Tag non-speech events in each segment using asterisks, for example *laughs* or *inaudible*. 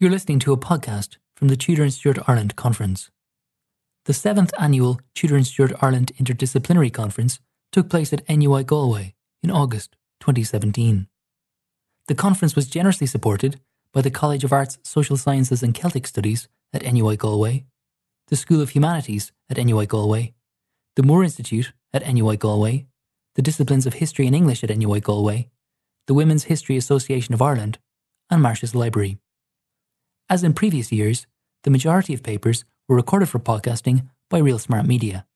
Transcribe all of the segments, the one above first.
You're listening to a podcast from the Tudor and Stuart Ireland Conference. The seventh annual Tudor and Stuart Ireland Interdisciplinary Conference took place at NUI Galway in August 2017. The conference was generously supported by the College of Arts, Social Sciences and Celtic Studies at NUI Galway, the School of Humanities at NUI Galway, the Moore Institute at NUI Galway, the disciplines of History and English at NUI Galway, the Women's History Association of Ireland, and Marsh's Library. As in previous years, the majority of papers were recorded for podcasting by Real Smart Media,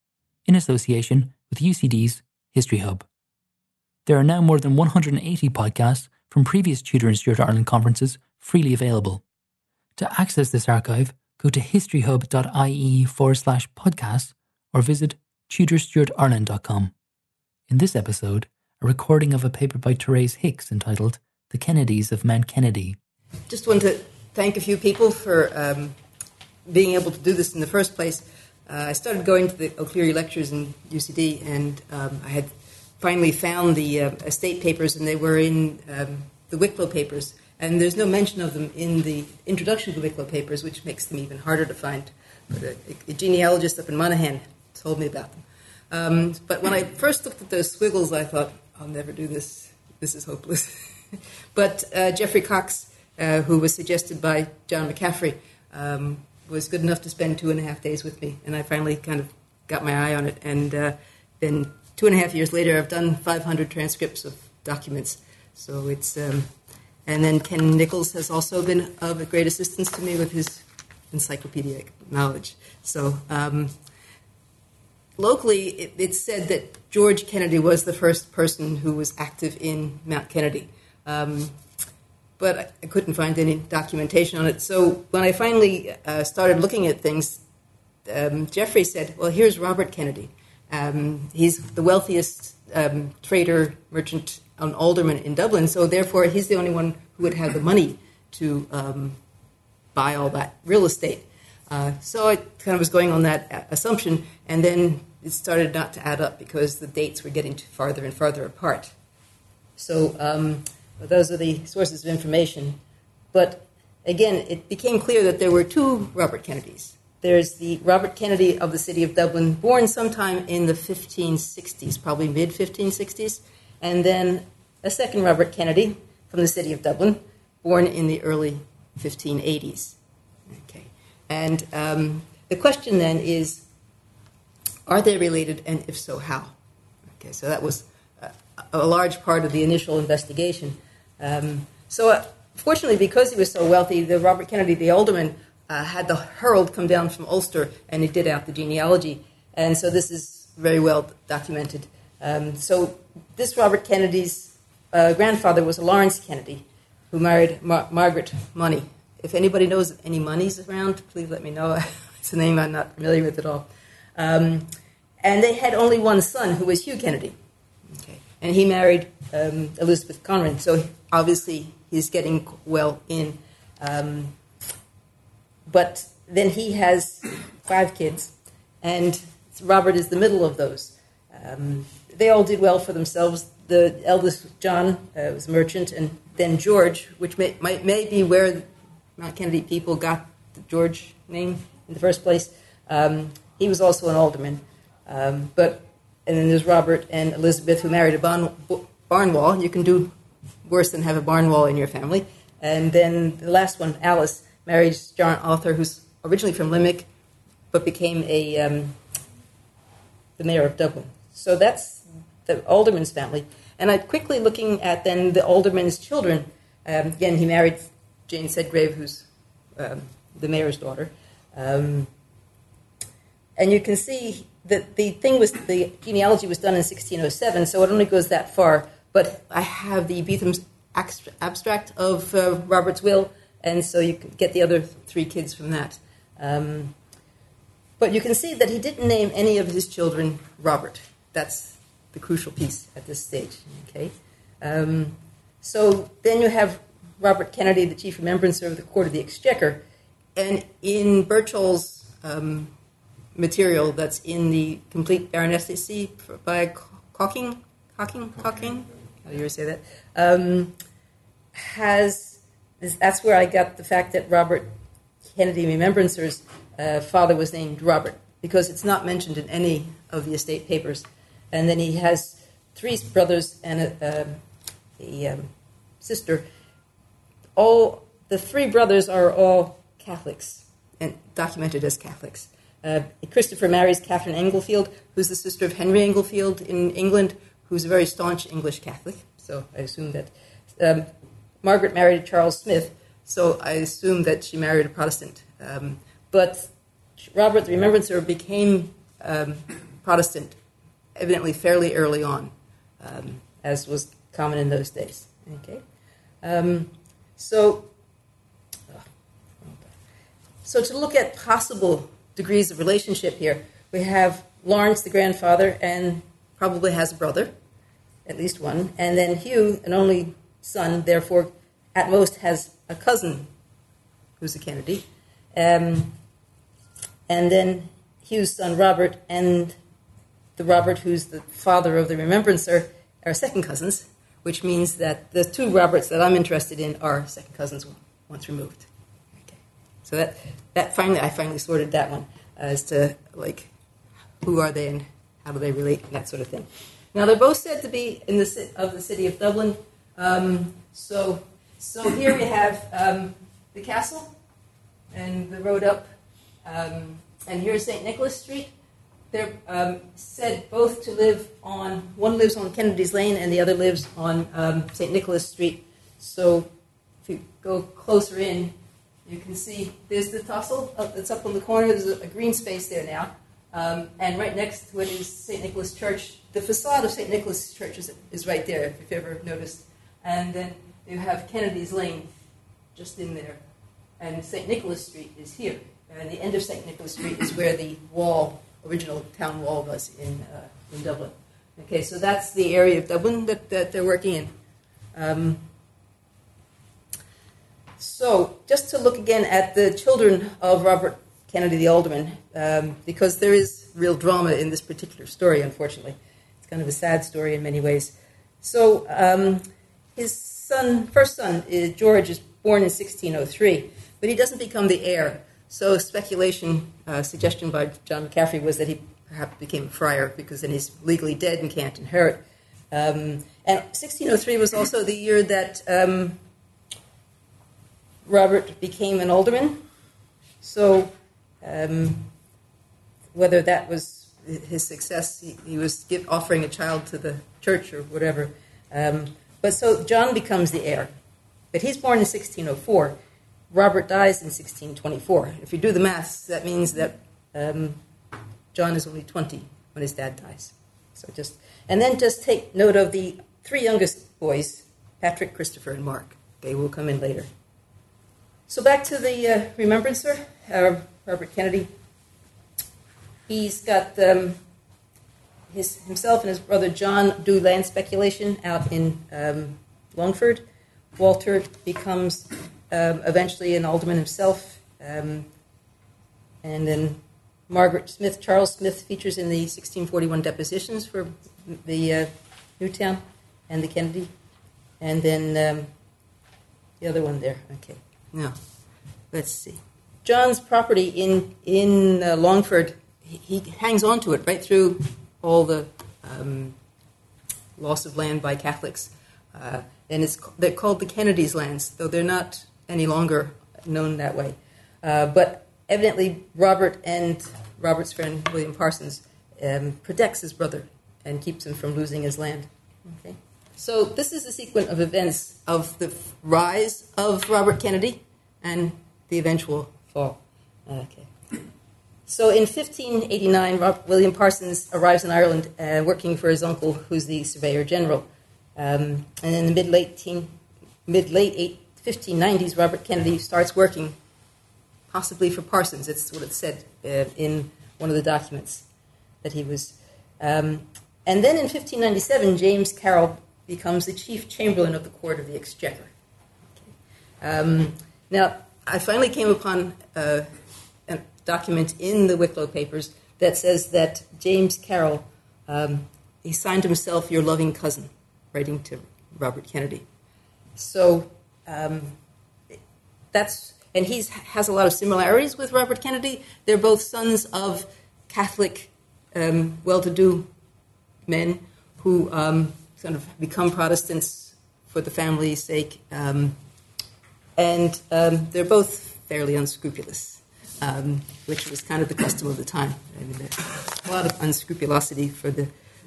in association with UCD's History Hub. There are now more than 180 podcasts from previous Tudor and Stuart Ireland conferences freely available. To access this archive, go to historyhub.ie forward slash podcasts or visit tudorstuartireland.com. In this episode, a recording of a paper by Therese Hicks entitled The Kennedys of Mount Kennedy. Just want to thank a few people for um, being able to do this in the first place. Uh, I started going to the O'Clery lectures in UCD, and um, I had finally found the uh, estate papers, and they were in um, the Wicklow papers. And there's no mention of them in the introduction to the Wicklow papers, which makes them even harder to find. But a, a genealogist up in Monaghan told me about them. Um, but when I first looked at those squiggles, I thought, I'll never do this. This is hopeless. *laughs* but uh, Geoffrey Cox uh, who was suggested by John McCafferty, um, was good enough to spend two and a half days with me. And I finally kind of got my eye on it. And uh, then two and a half years later, I've done 500 transcripts of documents. So it's, um, and then Ken Nicholls has also been of great assistance to me with his encyclopedic knowledge. So um, locally, it, it's said that George Kennedy was the first person who was active in Mount Kennedy. Um, but I couldn't find any documentation on it. So when I finally uh, started looking at things, um, Geoffrey said, Well, here's Robert Kennedy. Um, he's the wealthiest um, trader, merchant, an alderman in Dublin, so therefore he's the only one who would have the money to um, buy all that real estate. Uh, so I kind of was going on that uh, assumption, and then it started not to add up because the dates were getting farther and farther apart. So um, those are the sources of information. But again, it became clear that there were two Robert Kennedys. There's the Robert Kennedy of the city of Dublin, born sometime in the 1560s, probably mid 1560s, and then a second Robert Kennedy from the city of Dublin, born in the early 1580s. Okay. And um, the question then is are they related, and if so, how? Okay, so that was a, a large part of the initial investigation. Um, so, uh, fortunately, because he was so wealthy, the Robert Kennedy, the alderman, uh, had the herald come down from Ulster and he did out the genealogy. And so this is very well documented. Um, so this Robert Kennedy's uh, grandfather was Lawrence Kennedy, who married Mar- Margaret Money. If anybody knows any monies around, please let me know. *laughs* it's a name I'm not familiar with at all. Um, and they had only one son, who was Hugh Kennedy. Okay. And he married um, Elizabeth Conran. So obviously he's getting well in. Um, but then he has five kids, and Robert is the middle of those. Um, they all did well for themselves. The eldest, John, uh, was a merchant, and then George, which may, might, may be where Mount Kennedy people got the George name in the first place. Um, he was also an alderman. Um, but and then there's Robert and Elizabeth, who married a Barnewall. You can do worse than have a Barnewall in your family. And then the last one, Alice, married John Arthur, who's originally from Limerick, but became a um, the mayor of Dublin. So that's the alderman's family. And I quickly looking at then the alderman's children. Um, again, he married Jane Sedgrave, who's um, the mayor's daughter. Um, and you can see that the thing was the genealogy was done in 1607, so it only goes that far. But I have the Betham's abstract of uh, Robert's will, and so you can get the other three kids from that. Um, but you can see that he didn't name any of his children Robert. That's the crucial piece at this stage. Okay, um, so then you have Robert Kennedy, the chief remembrancer of the Court of the Exchequer, and in Birchall's um, material that's in the complete baronetcy by Cocking, Cocking, Cocking, how do you say that? Um, has that's where I got the fact that Robert Kennedy Remembrancer's uh, father was named Robert, because it's not mentioned in any of the estate papers. And then he has three brothers and a, um, a um, sister. All the three brothers are all Catholics and documented as Catholics. Uh, Christopher marries Catherine Englefield, who's the sister of Henry Englefield in England, who's a very staunch English Catholic. So I assume that um, Margaret married Charles Smith. So I assume that she married a Protestant. Um, but Robert the Remembrancer became um, Protestant, evidently fairly early on, um, as was common in those days. Okay, um, so so to look at possible degrees of relationship here, we have Lawrence, the grandfather, and probably has a brother, at least one, and then Hugh, an only son, therefore, at most has a cousin who's a Kennedy, um, and then Hugh's son Robert and the Robert who's the father of the Remembrancer are second cousins, which means that the two Roberts that I'm interested in are second cousins once removed. So that that finally I finally sorted that one as to like who are they and how do they relate and that sort of thing. Now they're both said to be in the of the city of Dublin. Um, so so here we have um, the castle and the road up, um, and here's St. Nicholas Street. They're um, said both to live on, one lives on Kennedy's Lane and the other lives on um, St. Nicholas Street. So if you go closer in, you can see there's the tussle that's up on the corner. There's a, green space there now. Um, and right next to it is St. Nicholas Church. The facade of St. Nicholas Church is, is right there, if you've ever noticed. And then you have Kennedy's Lane just in there. And St. Nicholas Street is here. And the end of St. Nicholas Street is where the wall original town wall was in, uh, in Dublin. Okay, so that's the area of Dublin that, that they're working in. Um, so, just to look again at the children of Robert Kennedy, the alderman, um, because there is real drama in this particular story, unfortunately. It's kind of a sad story in many ways. So, um, his son, first son, George, is born in 1603, but he doesn't become the heir so speculation, uh, suggestion by John McCafferty was that he perhaps became a friar because then he's legally dead and can't inherit. Um, and 1603 was also the year that um, Robert became an alderman. So um, whether that was his success, he, he was give, offering a child to the church or whatever. Um, but so John becomes the heir. But he's born in 1604. Robert dies in 1624. If you do the maths, that means that um, John is only 20 when his dad dies. So just and then just take note of the three youngest boys, Patrick, Christopher, and Mark. They will come in later. So back to the uh, remembrancer, uh, Robert Kennedy. He's got um, his himself and his brother John do land speculation out in um, Longford. Walter becomes um, eventually an alderman himself. Um, and then Margaret Smith, Charles Smith features in the 1641 depositions for the uh, Newtown and the Kennedy. And then um, the other one there. Okay. Now, let's see. John's property in, in uh, Longford, he, he, hangs on to it right through all the um, loss of land by Catholics. Uh, and it's they're called the Kennedy's lands, though they're not any longer known that way. Uh, but evidently, Robert and Robert's friend William Parsons um, protects his brother and keeps him from losing his land. Okay. So this is the sequence of events of the rise of Robert Kennedy and the eventual fall. Okay. So in 1589, Robert, William Parsons arrives in Ireland uh, working for his uncle, who's the Surveyor General. Um, and in the mid late mid late 1590s, Robert Kennedy starts working, possibly for Parsons. It's what it said uh, in one of the documents that he was. Um, and then in 1597, James Carroll becomes the chief chamberlain of the Court of the Exchequer. Okay. Um, now, I finally came upon uh, a document in the Wicklow papers that says that James Carroll, um, he signed himself "Your loving cousin," writing to Robert Kennedy. So um, that's and he has a lot of similarities with Robert Kennedy. They're both sons of Catholic, um, well-to-do men who sort of become Protestants for the family's sake, um, and um, they're both fairly unscrupulous, um, which was kind of the custom of the time. I mean, a lot of unscrupulosity for the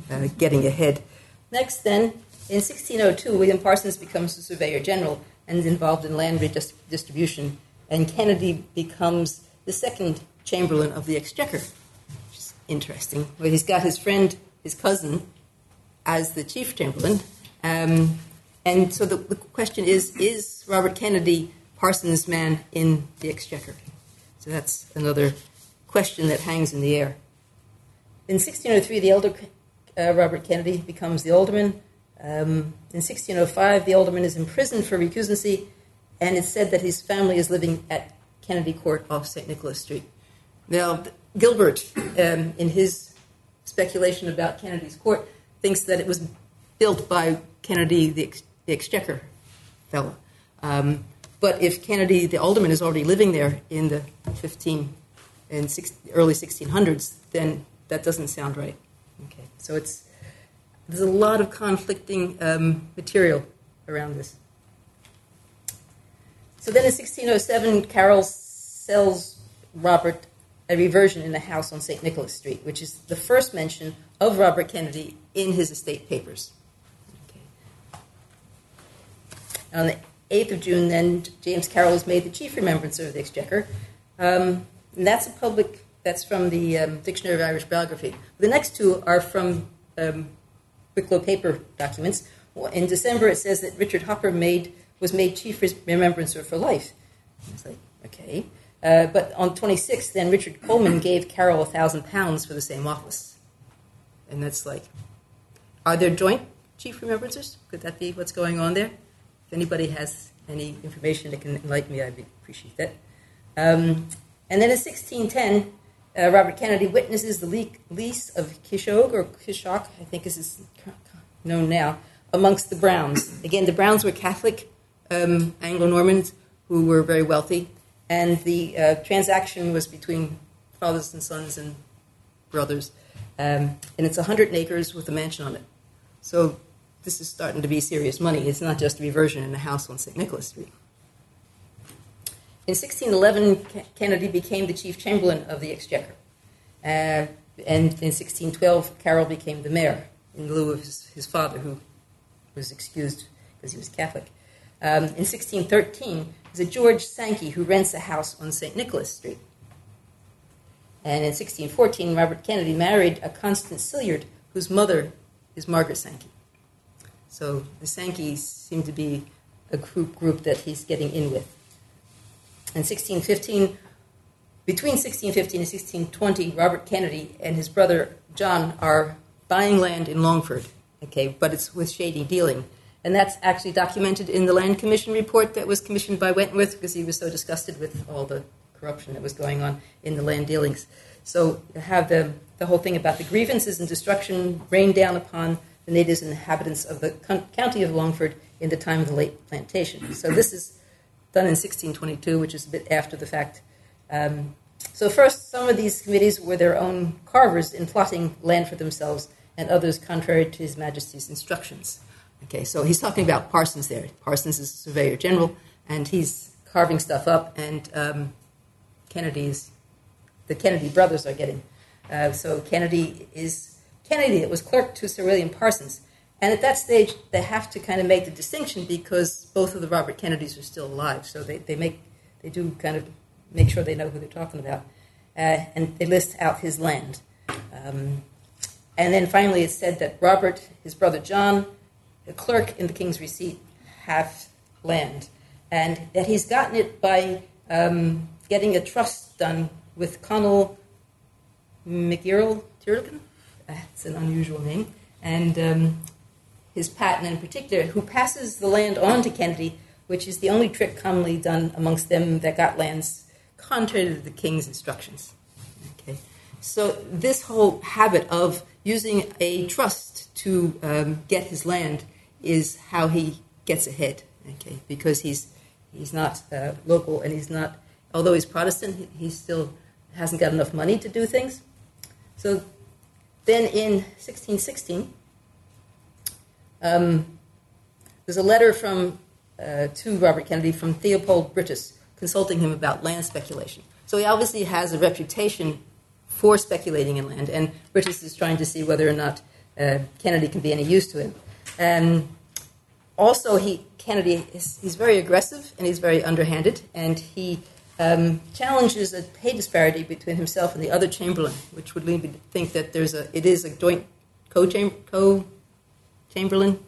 uh, getting ahead. Next, then, in 1602, William Parsons becomes the Surveyor General and is involved in land redistribution and Kennedy becomes the second Chamberlain of the Exchequer, which is interesting. Well, he's got his friend, his cousin, as the Chief Chamberlain. Um, and so the, the, question is is Robert Kennedy Parsons' man in the Exchequer? So that's another question that hangs in the air. In 1603, the elder uh, Robert Kennedy becomes the alderman. Um, in 1605, the alderman is imprisoned for recusancy and it's said that his family is living at Kennedy Court off St. Nicholas Street. Now, Gilbert, um, in his speculation about Kennedy's court, thinks that it was built by Kennedy, the, ex- the Exchequer fellow. Um, but if Kennedy, the alderman, is already living there in the 15 and six, early 1600s, then that doesn't sound right. Okay, so it's there's a lot of conflicting um, material around this. So then in 1607, Carroll sells Robert a reversion in a house on St. Nicholas Street, which is the first mention of Robert Kennedy in his estate papers. Okay. On the 8th of June, then, James Carroll was made the chief remembrancer of the Exchequer. Um, and that's a public, that's from the um, Dictionary of Irish Biography. The next two are from um, Wicklow paper documents. In December, it says that Richard Hopper made was made chief remembrancer for life. It's like, okay. Uh, but on 26th, then Richard Coleman gave Carroll a thousand pounds for the same office. And that's like, are there joint chief remembrancers? Could that be what's going on there? If anybody has any information that can enlighten me, I'd appreciate that. Um, and then in 1610, uh, Robert Kennedy witnesses the lease of Kishog, or Kishok, I think is known now, amongst the Browns. Again, the Browns were Catholic um, Anglo Normans who were very wealthy, and the uh, transaction was between fathers and sons and brothers. Um, and it's 100 acres with a mansion on it. So this is starting to be serious money. It's not just a reversion in a house on St. Nicholas Street. In 1611, Kennedy became the chief chamberlain of the Exchequer. Uh, and in 1612, Carroll became the mayor in lieu of his, his father, who was excused because he was Catholic. Um, in 1613, there's a George Sankey who rents a house on St. Nicholas Street. And in 1614, Robert Kennedy married a Constance Silliard, whose mother is Margaret Sankey. So the Sankeys seem to be a group, group that he's getting in with. In 1615, between 1615 and 1620, Robert Kennedy and his brother John are buying land in Longford, okay, but it's with shady dealing. And that's actually documented in the Land Commission report that was commissioned by Wentworth because he was so disgusted with all the corruption that was going on in the land dealings. So you have the, the whole thing about the grievances and destruction rained down upon the natives and inhabitants of the county of Longford in the time of the late plantation. So this is done in 1622, which is a bit after the fact. Um, so first, some of these committees were their own carvers in plotting land for themselves, and others contrary to His Majesty's instructions. Okay, so he's talking about Parsons there. Parsons is a surveyor general, and he's carving stuff up, and um, Kennedy's, the Kennedy brothers are getting. Uh, so Kennedy is Kennedy. It was clerk to Sir William Parsons, and at that stage they have to kind of make the distinction because both of the Robert Kennedys are still alive. So they, they make they do kind of make sure they know who they're talking about, uh, and they list out his land. Um, and then finally, it's said that Robert, his brother John, a clerk in the King's Receipt have land, and that he's gotten it by um, getting a trust done with Connell McGirl Tirligan. That's an unusual name. And um, his patent in particular, who passes the land on to Kennedy, which is the only trick commonly done amongst them that got lands contrary to the king's instructions. Okay. So this whole habit of using a trust to um, get his land is how he gets ahead. Okay, because he's he's not uh, local, and he's not, although he's Protestant, he, still hasn't got enough money to do things. So then in 1616, um, there's a letter from uh, to Robert Kennedy from Theopold Brittus consulting him about land speculation. So he obviously has a reputation for speculating in land, and Brittus is trying to see whether or not uh, Kennedy can be any use to him. And also, he Kennedy is he's very aggressive and he's very underhanded, and he um, challenges a pay disparity between himself and the other Chamberlain, which would lead me to think that there's a it is a joint co Chamberlain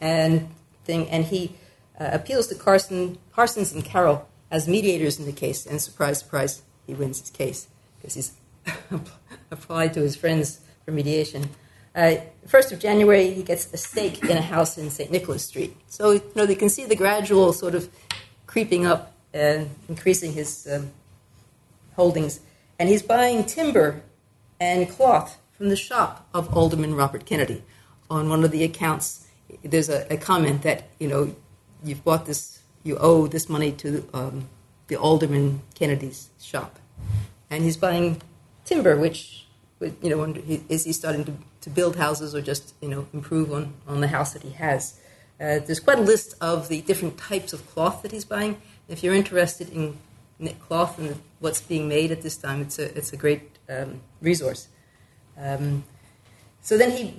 and thing, and he uh, appeals to Carson, Parsons and Carroll as mediators in the case, and surprise, surprise, he wins his case because he's *laughs* applied to his friends for mediation. Uh, 1st of January, he gets a stake in a house in St. Nicholas Street. So, you know, they can see the gradual sort of creeping up and increasing his um, holdings. And he's buying timber and cloth from the shop of Alderman Robert Kennedy. On one of the accounts, there's a, a comment that, you know, you've bought this, you owe this money to um, the Alderman Kennedy's shop. And he's buying timber, which, you know, is he starting to, to build houses or just, you know, improve on, on the house that he has? Uh, there's quite a list of the different types of cloth that he's buying. If you're interested in knit cloth and what's being made at this time, it's a, it's a great um, resource. Um, so then he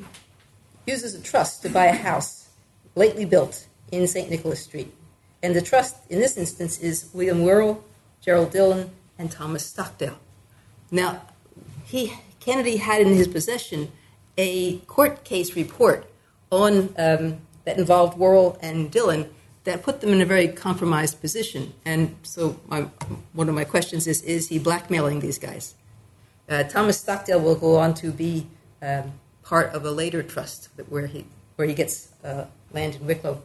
uses a trust to buy a house lately built in St. Nicholas Street. And the trust in this instance is William Worrell, Gerald Dillon, and Thomas Stockdale. Now, he, Kennedy had in his possession a court case report on um, that involved Worrell and Dillon that put them in a very compromised position. And so, my, one of my questions is: Is he blackmailing these guys? Uh, Thomas Stockdale will go on to be um, part of a later trust where he where he gets uh, land in Wicklow.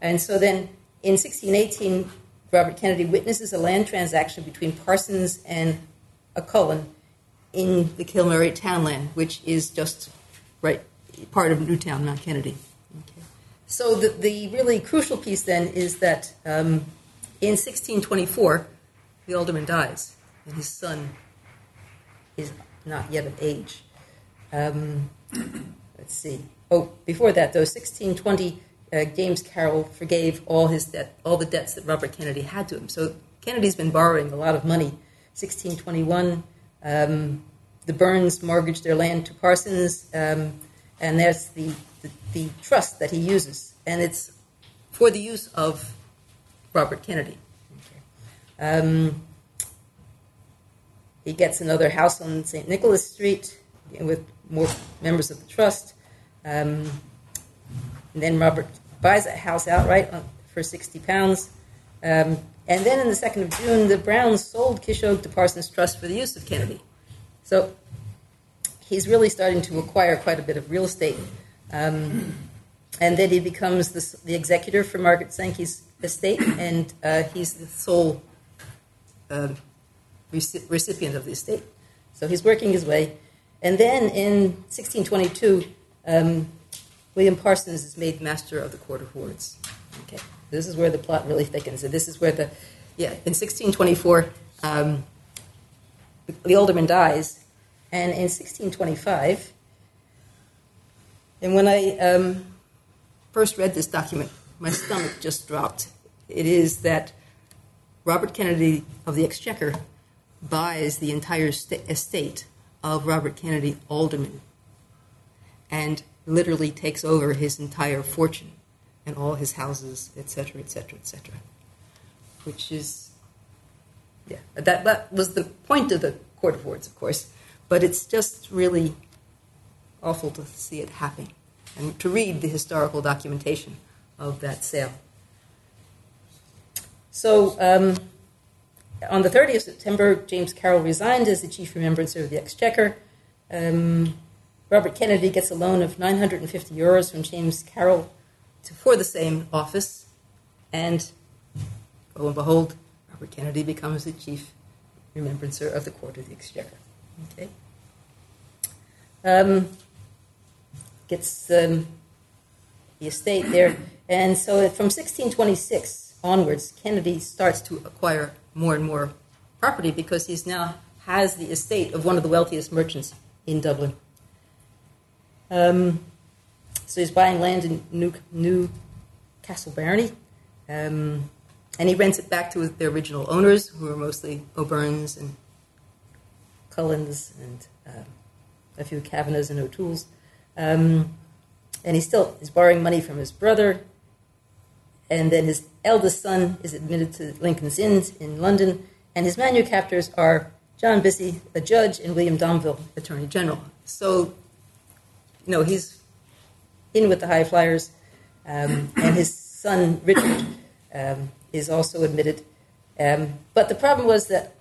And so then, in 1618, Robert Kennedy witnesses a land transaction between Parsons and a Cullen in the Kilmurray townland, which is just right part of Newtown, Mount Kennedy. So the, the really crucial piece then is that um, in 1624, the alderman dies, and his son is not yet of age. Um, let's see. Oh, before that, though, 1620, uh, James Carroll forgave all his debt, all the debts that Robert Kennedy had to him. So Kennedy's been borrowing a lot of money. 1621, um, the Burns mortgaged their land to Parsons, um, and that's the, the, the trust that he uses, and it's for the use of Robert Kennedy. Okay. Um, he gets another house on St. Nicholas Street with more members of the trust. Um, and then Robert buys a house outright for 60 pounds. Um, and then in the 2nd of June, the Browns sold Kishog to Parsons Trust for the use of Kennedy. So he's really starting to acquire quite a bit of real estate. Um, and then he becomes the, the, executor for Margaret Sankey's estate, and uh, he's the sole uh, recipient of the estate. So he's working his way. And then in 1622, um, William Parsons is made master of the Court of Wards. Okay, this is where the plot really thickens. And this is where the, yeah, in 1624, um, the alderman dies, and in 1625, and when I um, first read this document, my stomach just dropped. It is that Robert Kennedy of the Exchequer buys the entire estate of Robert Kennedy alderman. And literally takes over his entire fortune and all his houses, etc., etc., etc. Which is, yeah, that, that was the point of the Court of Wards, of course, but it's just really awful to see it happen and to read the historical documentation of that sale. So, um, on the 30th of September, James Carroll resigned as the chief remembrancer of the Exchequer. Um, Robert Kennedy gets a loan of 950 euros from James Carroll to, for the same office, and lo and behold, Robert Kennedy becomes the chief remembrancer of the Court of the Exchequer. Okay. Um, gets um, the estate there, and so from 1626 onwards, Kennedy starts to acquire more and more property because he's now has the estate of one of the wealthiest merchants in Dublin. Um, so he's buying land in New, New Castle Barony, um, and he rents it back to the original owners, who are mostly O'Byrnes and Cullens and uh, a few Kavanaghs and O'Tooles. Um, and he still is borrowing money from his brother. And then his eldest son is admitted to Lincoln's Inn in London, and his manufacturers are John Bysse, a judge, and William Domvile, Attorney General. So, you know, he's in with the high flyers, um, and his son Richard um, is also admitted. Um, but the problem was that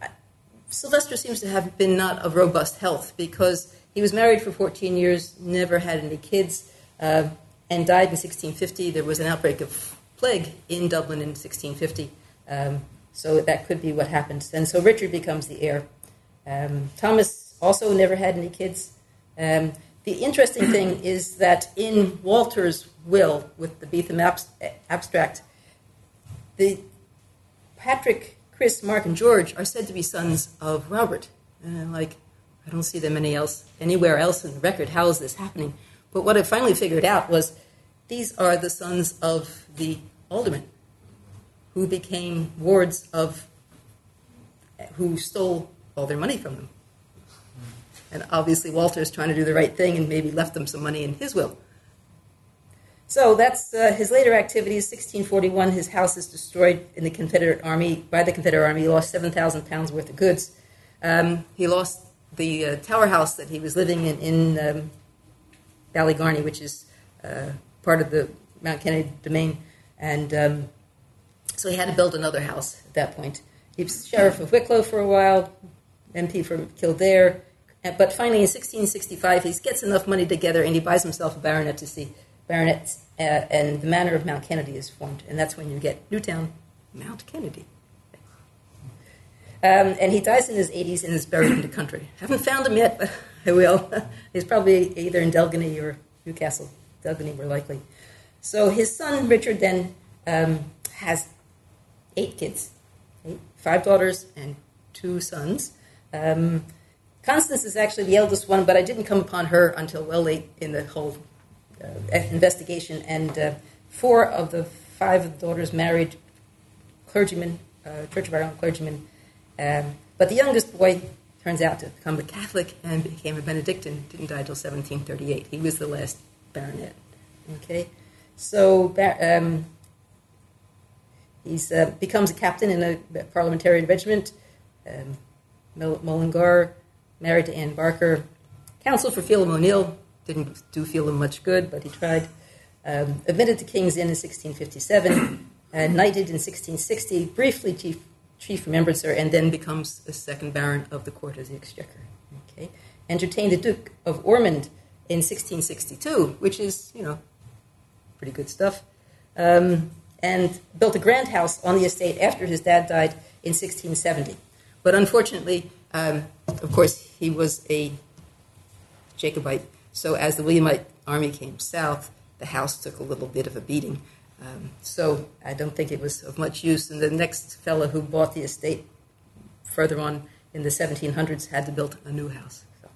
Sylvester seems to have been not of robust health because he was married for 14 years, never had any kids, uh, and died in 1650. There was an outbreak of plague in Dublin in 1650, um, so that could be what happened. And so Richard becomes the heir. Um, Thomas also never had any kids. Um, the interesting thing is that in Walter's will, with the Betham abstract, the Patrick, Chris, Mark, and George are said to be sons of Robert. And like, I don't see them any else, anywhere else in the record. How is this happening? But what I finally figured out was these are the sons of the aldermen who became wards of, who stole all their money from them. And obviously, Walter is trying to do the right thing and maybe left them some money in his will. So that's uh, his later activities. 1641, his house is destroyed in the Confederate Army by the Confederate Army. He lost 7,000 pounds worth of goods. Um, he lost the uh, tower house that he was living in in um, Ballygarney, which is uh, part of the Mount Kennedy domain, and um, so he had to build another house at that point. He was sheriff of Wicklow for a while, MP for Kildare, but finally in 1665 he gets enough money together and he buys himself a baronetcy. Baronet, uh, and the manor of Mount Kennedy is formed, and that's when you get Newtown, Mount Kennedy. Um, and he dies in his 80s and is buried in the country. Haven't found him yet, but *laughs* I will. *laughs* He's probably either in Delgany or Newcastle. Delgany, more likely. So his son Richard then um, has eight kids, eight, five daughters and two sons. Um, Constance is actually the eldest one, but I didn't come upon her until well late in the whole uh, investigation. And uh, four of the five daughters married clergymen, uh, Church of Ireland clergymen. Um, but the youngest boy turns out to become a Catholic and became a Benedictine. Didn't die until 1738. He was the last baronet. Okay, so um, he uh, becomes a captain in a parliamentarian regiment. Um, Mullingar, married to Anne Barker, counsel for Phelim O'Neill, didn't do Phelim much good, but he tried. Um, admitted to King's Inn in 1657, and knighted in 1660, briefly chief, chief remembrancer, and then becomes a second baron of the court of the Exchequer. Okay, entertained the Duke of Ormond in 1662, which is you know pretty good stuff. Um, and built a grand house on the estate after his dad died in 1670. But unfortunately, um, of course, he was a Jacobite. So as the Williamite army came south, the house took a little bit of a beating. Um, so I don't think it was of much use. And the next fellow who bought the estate further on in the 1700s had to build a new house. So,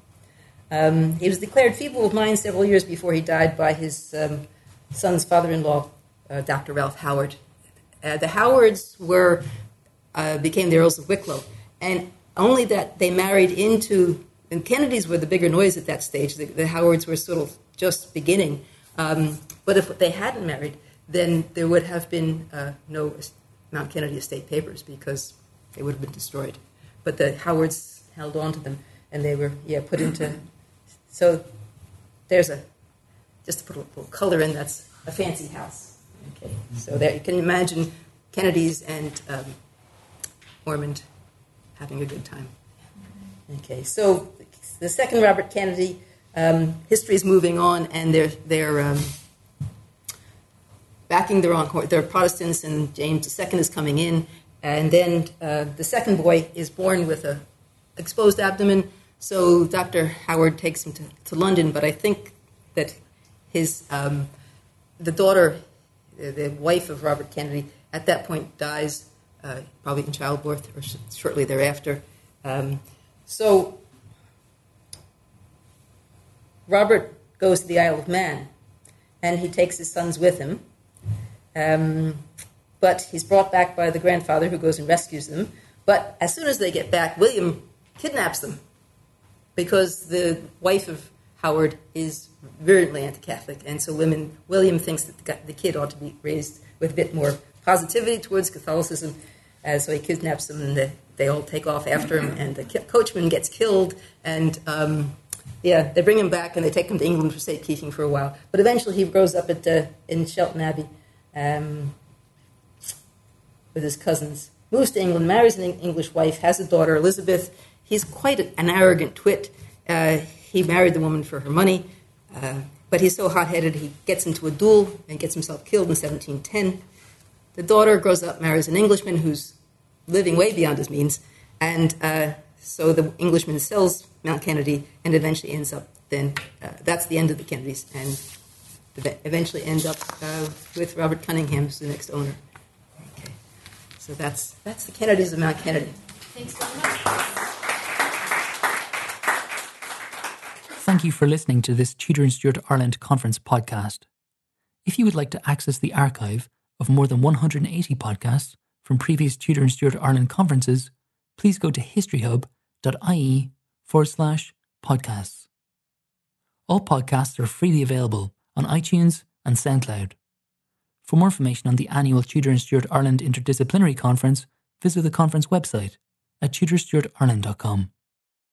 um, he was declared feeble of mind several years before he died by his um, son's father-in-law, uh, Dr. Ralph Howard. Uh, the Howards were uh, became the Earls of Wicklow, and only that they married into and Kennedys were the bigger noise at that stage. The, the Howards were sort of just beginning. Um, but if they hadn't married, then there would have been uh, no Mount Kennedy estate papers because they would have been destroyed. But the Howards held on to them, and they were yeah put into. So there's a just to put a little color in. That's a fancy house. Okay, so there you can imagine Kennedys and um, Ormond having a good time. Okay, so the second Robert Kennedy, um, history is moving on, and they're they're um, backing their own. Court. They're Protestants, and James II is coming in, and then uh, the second boy is born with a exposed abdomen. So Dr. Howard takes him to, to London, but I think that his um, the daughter, the wife of Robert Kennedy, at that point dies, uh, probably in childbirth or sh- shortly thereafter. Um, so Robert goes to the Isle of Man, and he takes his sons with him. Um, but he's brought back by the grandfather who goes and rescues them. But as soon as they get back, William kidnaps them because the wife of Howard is virulently anti-Catholic, and so women, William thinks that the kid ought to be raised with a bit more positivity towards Catholicism. Uh, so he kidnaps them, and the, they all take off after him, and the coachman gets killed, and um, yeah, they bring him back, and they take him to England for safekeeping for a while. But eventually, he grows up at uh, in Shelton Abbey um, with his cousins, moves to England, marries an English wife, has a daughter, Elizabeth. He's quite an arrogant twit. Uh, he married the woman for her money. Uh, but he's so hot headed, he gets into a duel and gets himself killed in 1710. The daughter grows up, marries an Englishman who's living way beyond his means, and uh, so the Englishman sells Mount Kennedy and eventually ends up then, uh, that's the end of the Kennedys, and eventually end up uh, with Robert Cunningham, as the next owner. Okay. So that's, that's the Kennedys of Mount Kennedy. Thanks very much. Thank you for listening to this Tudor and Stuart Ireland Conference podcast. If you would like to access the archive of more than 180 podcasts from previous Tudor and Stuart Ireland conferences, please go to historyhub.ie forward slash podcasts. All podcasts are freely available on iTunes and SoundCloud. For more information on the annual Tudor and Stuart Ireland Interdisciplinary Conference, visit the conference website at tudorstuartireland.com.